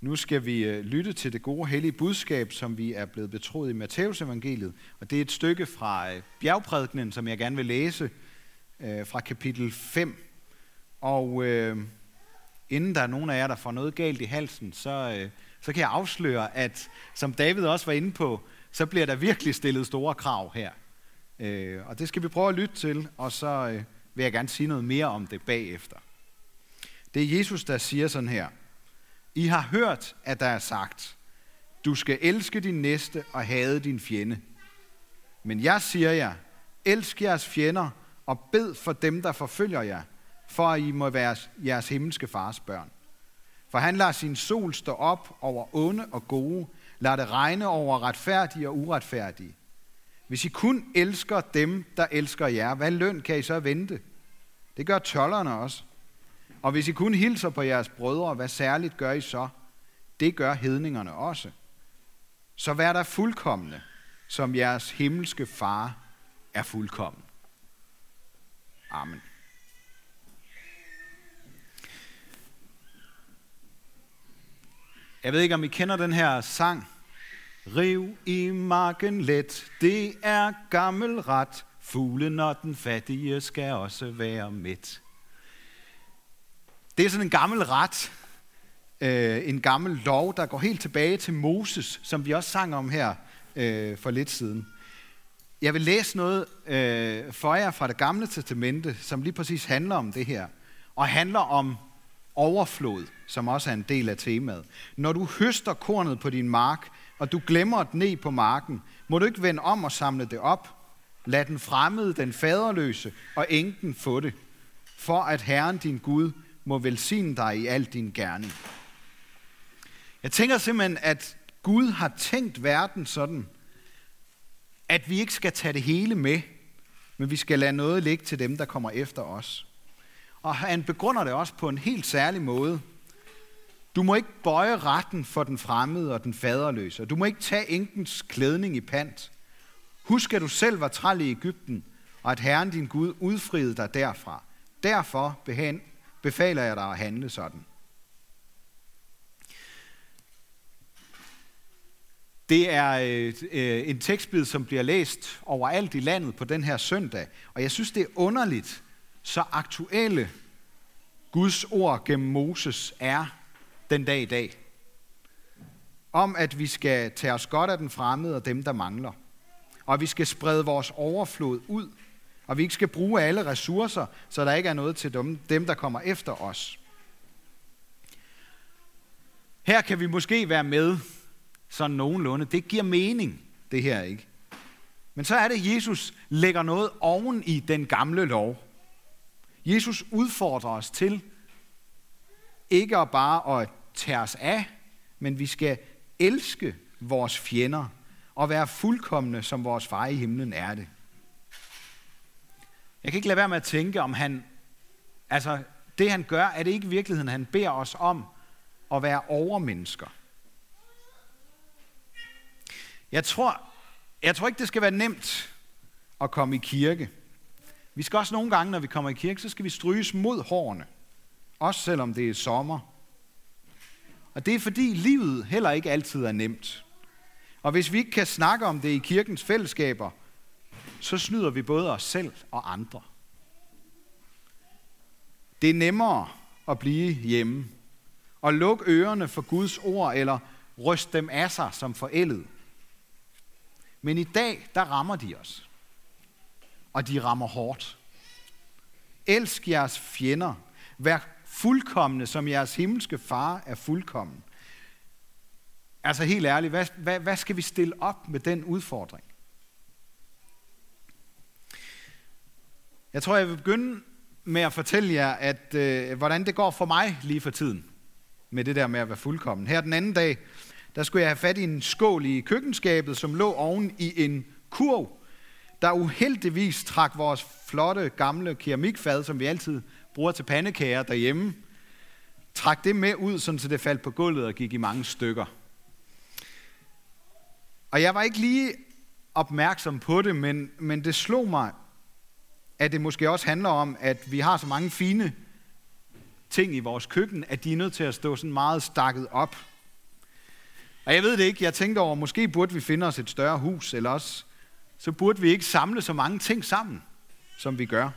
Nu skal vi øh, lytte til det gode hellige budskab, som vi er blevet betroet i Matteus evangeliet. Og det er et stykke fra øh, bjergprædikenen, som jeg gerne vil læse øh, fra kapitel 5. Og øh, inden der er nogen af jer, der får noget galt i halsen, så, øh, så kan jeg afsløre, at som David også var inde på, så bliver der virkelig stillet store krav her. Øh, og det skal vi prøve at lytte til, og så øh, vil jeg gerne sige noget mere om det bagefter. Det er Jesus, der siger sådan her. I har hørt, at der er sagt, du skal elske din næste og hade din fjende. Men jeg siger jer, elsk jeres fjender og bed for dem, der forfølger jer, for at I må være jeres himmelske fars børn. For han lader sin sol stå op over onde og gode, lader det regne over retfærdige og uretfærdige. Hvis I kun elsker dem, der elsker jer, hvad løn kan I så vente? Det gør tollerne også. Og hvis I kun hilser på jeres brødre, hvad særligt gør I så? Det gør hedningerne også. Så vær der fuldkommende, som jeres himmelske far er fuldkommen. Amen. Jeg ved ikke, om I kender den her sang. Riv i marken let, det er gammel ret. Fuglen og den fattige skal også være midt. Det er sådan en gammel ret, øh, en gammel lov, der går helt tilbage til Moses, som vi også sang om her øh, for lidt siden. Jeg vil læse noget øh, for jer fra det gamle testamente, som lige præcis handler om det her, og handler om overflod, som også er en del af temaet. Når du høster kornet på din mark, og du glemmer det ned på marken, må du ikke vende om og samle det op. Lad den fremmede, den faderløse og enken få det, for at Herren din Gud må velsigne dig i al din gerning. Jeg tænker simpelthen, at Gud har tænkt verden sådan, at vi ikke skal tage det hele med, men vi skal lade noget ligge til dem, der kommer efter os. Og han begrunder det også på en helt særlig måde. Du må ikke bøje retten for den fremmede og den faderløse. Du må ikke tage enkens klædning i pant. Husk, at du selv var træl i Ægypten, og at Herren din Gud udfriede dig derfra. Derfor befaler jeg dig at handle sådan. Det er øh, øh, en tekstbid, som bliver læst overalt i landet på den her søndag. Og jeg synes, det er underligt, så aktuelle Guds ord gennem Moses er den dag i dag. Om at vi skal tage os godt af den fremmede og dem, der mangler. Og at vi skal sprede vores overflod ud og vi ikke skal bruge alle ressourcer, så der ikke er noget til dem, dem der kommer efter os. Her kan vi måske være med sådan nogenlunde. Det giver mening, det her ikke. Men så er det, Jesus lægger noget oven i den gamle lov. Jesus udfordrer os til ikke at bare at tage os af, men vi skal elske vores fjender og være fuldkommende, som vores far i himlen er det. Jeg kan ikke lade være med at tænke, om han, altså det han gør, er det ikke i virkeligheden, han beder os om at være overmennesker. Jeg tror, jeg tror ikke, det skal være nemt at komme i kirke. Vi skal også nogle gange, når vi kommer i kirke, så skal vi stryges mod hårene. Også selvom det er sommer. Og det er fordi livet heller ikke altid er nemt. Og hvis vi ikke kan snakke om det i kirkens fællesskaber, så snyder vi både os selv og andre. Det er nemmere at blive hjemme og lukke ørerne for Guds ord eller ryste dem af sig som forældet. Men i dag, der rammer de os. Og de rammer hårdt. Elsk jeres fjender. Vær fuldkommende, som jeres himmelske far er fuldkommen. Altså helt ærligt, hvad, hvad, hvad skal vi stille op med den udfordring? Jeg tror, jeg vil begynde med at fortælle jer, at øh, hvordan det går for mig lige for tiden med det der med at være fuldkommen. Her den anden dag, der skulle jeg have fat i en skål i køkkenskabet, som lå oven i en kurv, der uheldigvis trak vores flotte gamle keramikfad, som vi altid bruger til pandekager derhjemme, trak det med ud, sådan så det faldt på gulvet og gik i mange stykker. Og jeg var ikke lige opmærksom på det, men, men det slog mig, at det måske også handler om, at vi har så mange fine ting i vores køkken, at de er nødt til at stå sådan meget stakket op. Og jeg ved det ikke, jeg tænkte over, måske burde vi finde os et større hus, eller også så burde vi ikke samle så mange ting sammen, som vi gør.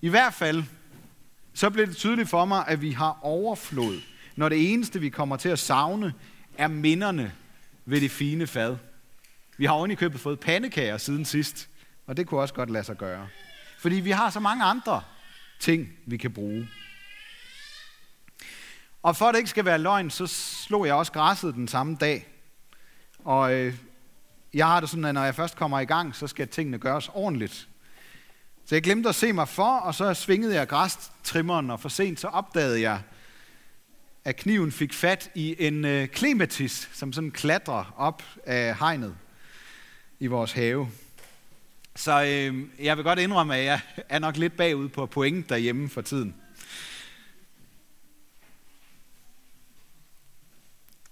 I hvert fald, så blev det tydeligt for mig, at vi har overflod, når det eneste, vi kommer til at savne, er minderne ved det fine fad. Vi har oven købet fået pandekager siden sidst, og det kunne også godt lade sig gøre. Fordi vi har så mange andre ting, vi kan bruge. Og for at det ikke skal være løgn, så slog jeg også græsset den samme dag. Og øh, jeg har det sådan, at når jeg først kommer i gang, så skal tingene gøres ordentligt. Så jeg glemte at se mig for, og så svingede jeg græstrimmeren, og for sent så opdagede jeg, at kniven fik fat i en øh, klematis, som sådan klatrer op af hegnet i vores have. Så øh, jeg vil godt indrømme, at jeg er nok lidt bagud på point derhjemme for tiden.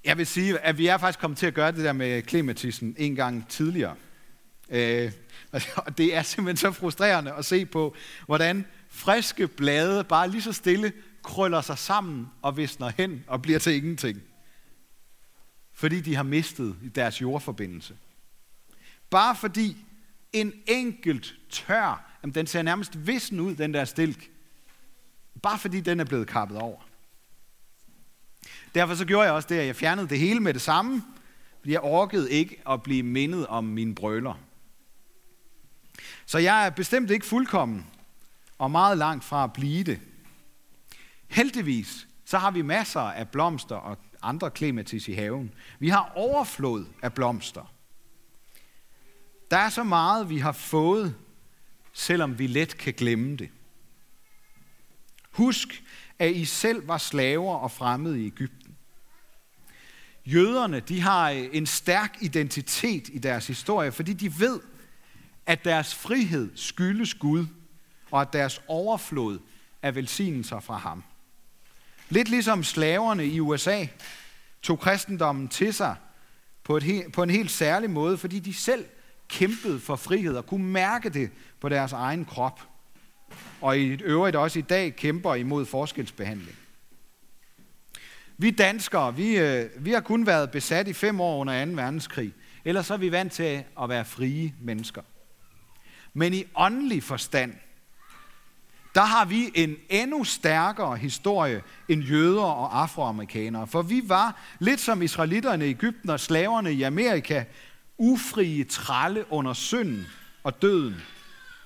Jeg vil sige, at vi er faktisk kommet til at gøre det der med klimatisen en gang tidligere. Øh, og det er simpelthen så frustrerende at se på, hvordan friske blade bare lige så stille krøller sig sammen og visner hen og bliver til ingenting. Fordi de har mistet deres jordforbindelse. Bare fordi en enkelt tør, jamen den ser nærmest vissen ud, den der stilk. Bare fordi den er blevet kappet over. Derfor så gjorde jeg også det, at jeg fjernede det hele med det samme, fordi jeg orkede ikke at blive mindet om mine brøler. Så jeg er bestemt ikke fuldkommen, og meget langt fra at blive det. Heldigvis, så har vi masser af blomster og andre klematis i haven. Vi har overflod af blomster. Der er så meget, vi har fået, selvom vi let kan glemme det. Husk, at I selv var slaver og fremmede i Ægypten. Jøderne de har øh, en stærk identitet i deres historie, fordi de ved, at deres frihed skyldes Gud, og at deres overflod er velsignelser fra ham. Lidt ligesom slaverne i USA tog kristendommen til sig på, et, på en helt særlig måde, fordi de selv kæmpede for frihed og kunne mærke det på deres egen krop. Og i øvrigt også i dag kæmper imod forskelsbehandling. Vi danskere, vi, øh, vi har kun været besat i fem år under 2. verdenskrig. Ellers er vi vant til at være frie mennesker. Men i åndelig forstand, der har vi en endnu stærkere historie end jøder og afroamerikanere. For vi var, lidt som israelitterne i Ægypten og slaverne i Amerika, ufrie tralle under synden og døden,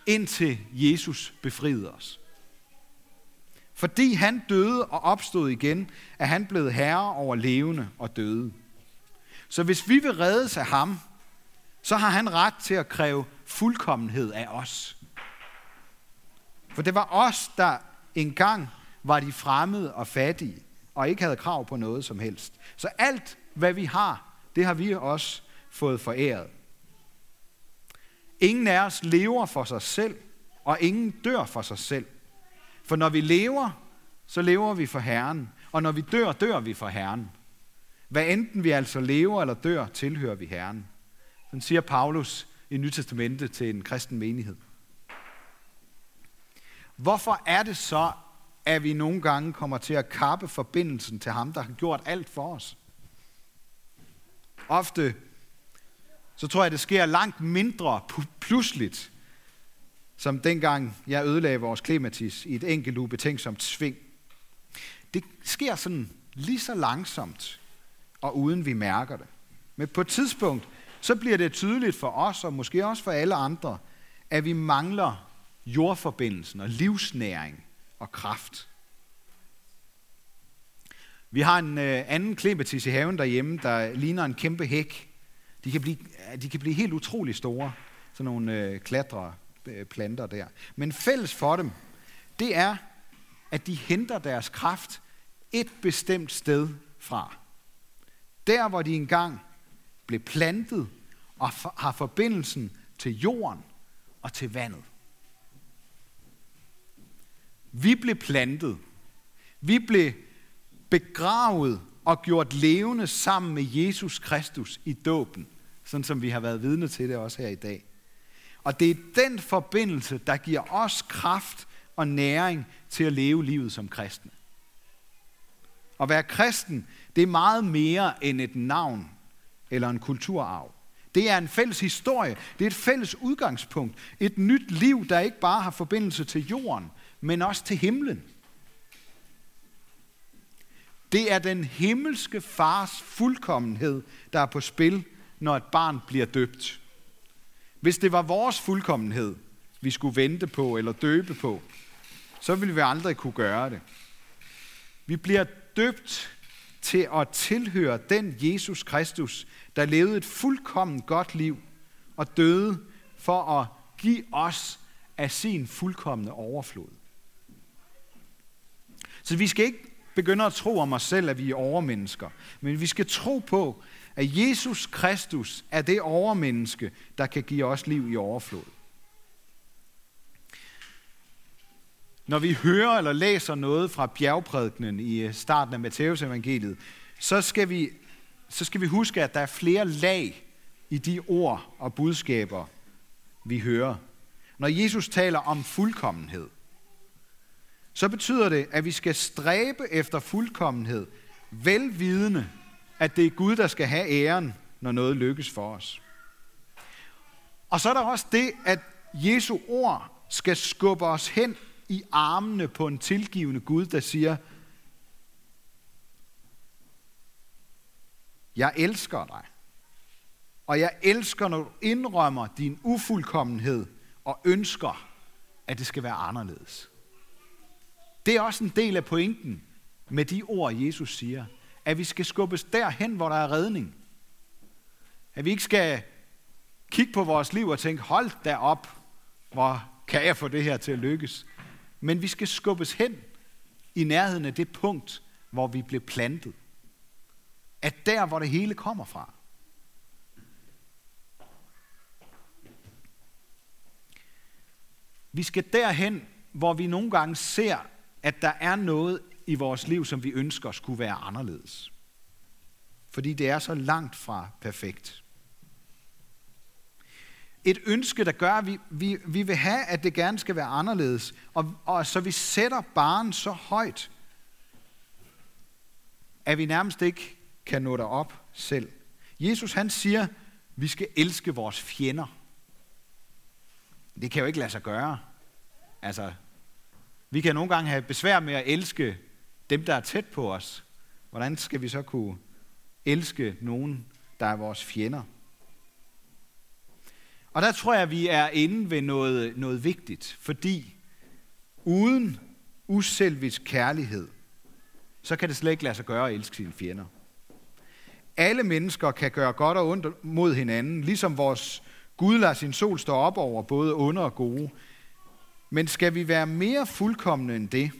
indtil Jesus befriede os. Fordi han døde og opstod igen, er han blevet herre over levende og døde. Så hvis vi vil reddes af ham, så har han ret til at kræve fuldkommenhed af os. For det var os, der engang var de fremmede og fattige, og ikke havde krav på noget som helst. Så alt, hvad vi har, det har vi også fået foræret. Ingen af os lever for sig selv, og ingen dør for sig selv. For når vi lever, så lever vi for Herren, og når vi dør, dør vi for Herren. Hvad enten vi altså lever eller dør, tilhører vi Herren. Sådan siger Paulus i Nytestamentet til en kristen menighed. Hvorfor er det så, at vi nogle gange kommer til at kappe forbindelsen til ham, der har gjort alt for os? Ofte så tror jeg, det sker langt mindre pludseligt, som dengang jeg ødelagde vores klematis i et enkelt ubetænksomt sving. Det sker sådan lige så langsomt, og uden vi mærker det. Men på et tidspunkt, så bliver det tydeligt for os, og måske også for alle andre, at vi mangler jordforbindelsen og livsnæring og kraft. Vi har en øh, anden klematis i haven derhjemme, der ligner en kæmpe hæk. De kan blive, de kan blive helt utrolig store, sådan nogle øh, klatre øh, planter der. Men fælles for dem, det er, at de henter deres kraft et bestemt sted fra. Der, hvor de engang blev plantet og har forbindelsen til jorden og til vandet. Vi blev plantet. Vi blev begravet og gjort levende sammen med Jesus Kristus i dåben sådan som vi har været vidne til det også her i dag. Og det er den forbindelse, der giver os kraft og næring til at leve livet som kristne. At være kristen, det er meget mere end et navn eller en kulturarv. Det er en fælles historie. Det er et fælles udgangspunkt. Et nyt liv, der ikke bare har forbindelse til jorden, men også til himlen. Det er den himmelske fars fuldkommenhed, der er på spil, når et barn bliver døbt. Hvis det var vores fuldkommenhed, vi skulle vente på eller døbe på, så ville vi aldrig kunne gøre det. Vi bliver døbt til at tilhøre den Jesus Kristus, der levede et fuldkommen godt liv og døde for at give os af sin fuldkommende overflod. Så vi skal ikke begynde at tro om os selv, at vi er overmennesker, men vi skal tro på, at Jesus Kristus er det overmenneske, der kan give os liv i overflod. Når vi hører eller læser noget fra bjergprædikenen i starten af Matteus evangeliet, så skal, vi, så skal vi huske, at der er flere lag i de ord og budskaber, vi hører. Når Jesus taler om fuldkommenhed, så betyder det, at vi skal stræbe efter fuldkommenhed, velvidende, at det er Gud, der skal have æren, når noget lykkes for os. Og så er der også det, at Jesu ord skal skubbe os hen i armene på en tilgivende Gud, der siger, jeg elsker dig. Og jeg elsker, når du indrømmer din ufuldkommenhed og ønsker, at det skal være anderledes. Det er også en del af pointen med de ord, Jesus siger. At vi skal skubbes derhen, hvor der er redning. At vi ikke skal kigge på vores liv og tænke, hold da op, hvor kan jeg få det her til at lykkes. Men vi skal skubbes hen i nærheden af det punkt, hvor vi blev plantet. At der, hvor det hele kommer fra. Vi skal derhen, hvor vi nogle gange ser, at der er noget i vores liv, som vi ønsker skulle være anderledes. Fordi det er så langt fra perfekt. Et ønske, der gør, at vi, vi, vi vil have, at det gerne skal være anderledes, og, og så vi sætter barn så højt, at vi nærmest ikke kan nå derop selv. Jesus han siger, vi skal elske vores fjender. Det kan jo ikke lade sig gøre. Altså, vi kan nogle gange have besvær med at elske dem, der er tæt på os. Hvordan skal vi så kunne elske nogen, der er vores fjender? Og der tror jeg, vi er inde ved noget, noget vigtigt, fordi uden uselvisk kærlighed, så kan det slet ikke lade sig gøre at elske sine fjender. Alle mennesker kan gøre godt og ondt mod hinanden, ligesom vores Gud lader sin sol stå op over både onde og gode. Men skal vi være mere fuldkommende end det,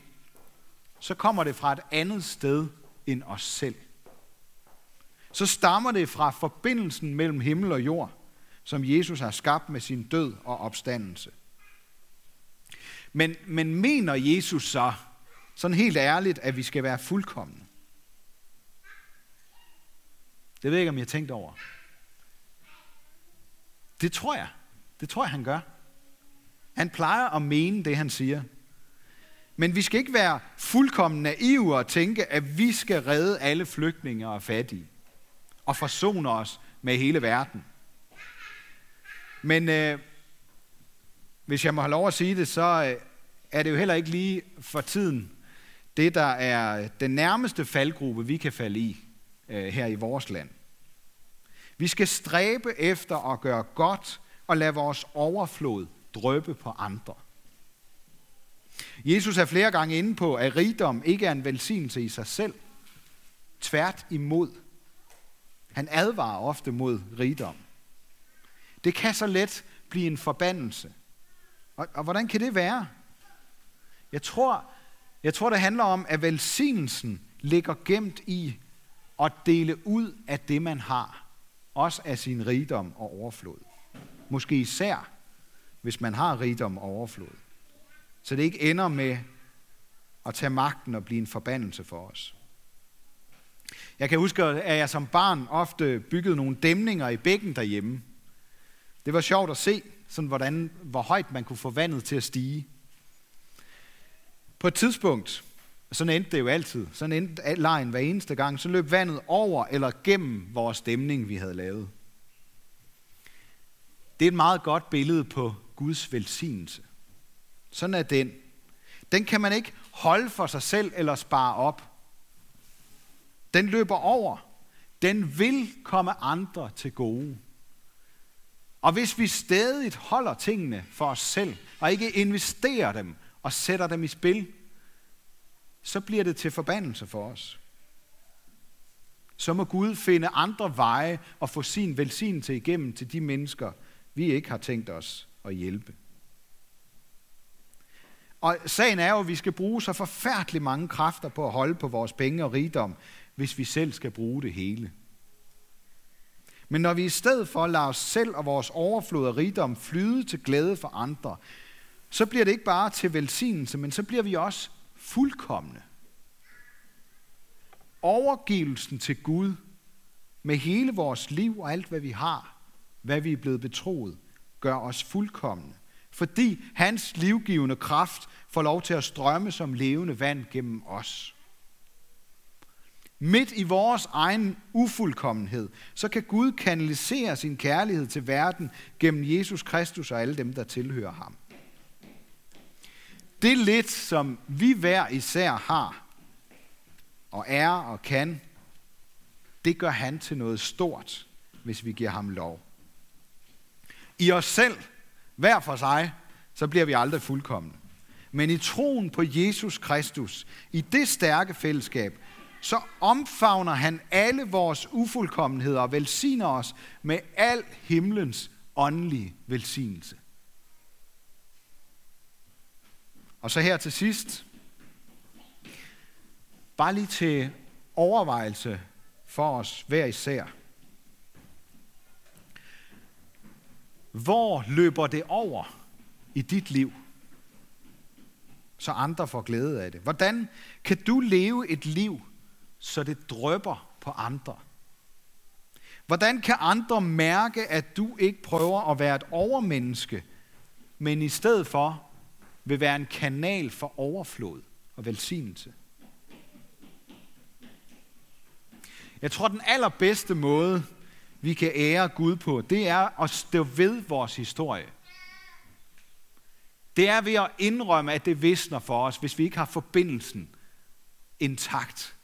så kommer det fra et andet sted end os selv. Så stammer det fra forbindelsen mellem himmel og jord, som Jesus har skabt med sin død og opstandelse. Men, men mener Jesus så, sådan helt ærligt, at vi skal være fuldkommende? Det ved jeg ikke, om jeg har tænkt over. Det tror jeg. Det tror jeg, han gør. Han plejer at mene det, han siger. Men vi skal ikke være fuldkommen naive og tænke, at vi skal redde alle flygtninge og fattige og forsone os med hele verden. Men øh, hvis jeg må have lov at sige det, så øh, er det jo heller ikke lige for tiden det, der er den nærmeste faldgruppe, vi kan falde i øh, her i vores land. Vi skal stræbe efter at gøre godt og lade vores overflod drøbe på andre. Jesus er flere gange inde på, at rigdom ikke er en velsignelse i sig selv. Tvært imod. Han advarer ofte mod rigdom. Det kan så let blive en forbandelse. Og, og hvordan kan det være? Jeg tror, jeg tror, det handler om, at velsignelsen ligger gemt i at dele ud af det, man har. Også af sin rigdom og overflod. Måske især, hvis man har rigdom og overflod. Så det ikke ender med at tage magten og blive en forbandelse for os. Jeg kan huske, at jeg som barn ofte byggede nogle dæmninger i bækken derhjemme. Det var sjovt at se, sådan hvordan, hvor højt man kunne få vandet til at stige. På et tidspunkt, Sådan endte det jo altid. Sådan endte lejen hver eneste gang. Så løb vandet over eller gennem vores dæmning, vi havde lavet. Det er et meget godt billede på Guds velsignelse. Sådan er den. Den kan man ikke holde for sig selv eller spare op. Den løber over. Den vil komme andre til gode. Og hvis vi stadig holder tingene for os selv, og ikke investerer dem og sætter dem i spil, så bliver det til forbandelse for os. Så må Gud finde andre veje og få sin velsignelse igennem til de mennesker, vi ikke har tænkt os at hjælpe. Og sagen er jo, at vi skal bruge så forfærdeligt mange kræfter på at holde på vores penge og rigdom, hvis vi selv skal bruge det hele. Men når vi i stedet for lader os selv og vores overflod af rigdom flyde til glæde for andre, så bliver det ikke bare til velsignelse, men så bliver vi også fuldkommende. Overgivelsen til Gud med hele vores liv og alt, hvad vi har, hvad vi er blevet betroet, gør os fuldkommende. Fordi hans livgivende kraft får lov til at strømme som levende vand gennem os. Midt i vores egen ufuldkommenhed, så kan Gud kanalisere sin kærlighed til verden gennem Jesus Kristus og alle dem, der tilhører ham. Det lidt, som vi hver især har, og er og kan, det gør han til noget stort, hvis vi giver ham lov. I os selv, hver for sig, så bliver vi aldrig fuldkommende. Men i troen på Jesus Kristus, i det stærke fællesskab, så omfavner han alle vores ufuldkommenheder og velsigner os med al himlens åndelige velsignelse. Og så her til sidst, bare lige til overvejelse for os hver især. Hvor løber det over i dit liv, så andre får glæde af det? Hvordan kan du leve et liv, så det drøber på andre? Hvordan kan andre mærke, at du ikke prøver at være et overmenneske, men i stedet for vil være en kanal for overflod og velsignelse? Jeg tror, den allerbedste måde, vi kan ære Gud på, det er at stå ved vores historie. Det er ved at indrømme, at det visner for os, hvis vi ikke har forbindelsen intakt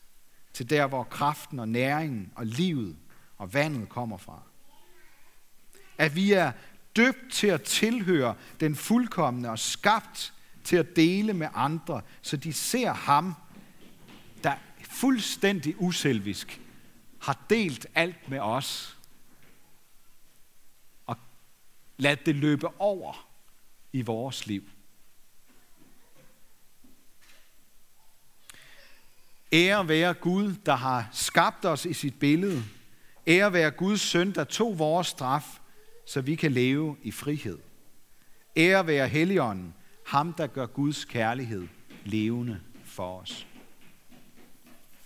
til der, hvor kraften og næringen og livet og vandet kommer fra. At vi er døbt til at tilhøre den fuldkommende og skabt til at dele med andre, så de ser ham, der fuldstændig uselvisk har delt alt med os, lad det løbe over i vores liv. Ære være Gud, der har skabt os i sit billede. Ære være Guds søn, der tog vores straf, så vi kan leve i frihed. Ære være Helligånden, ham der gør Guds kærlighed levende for os.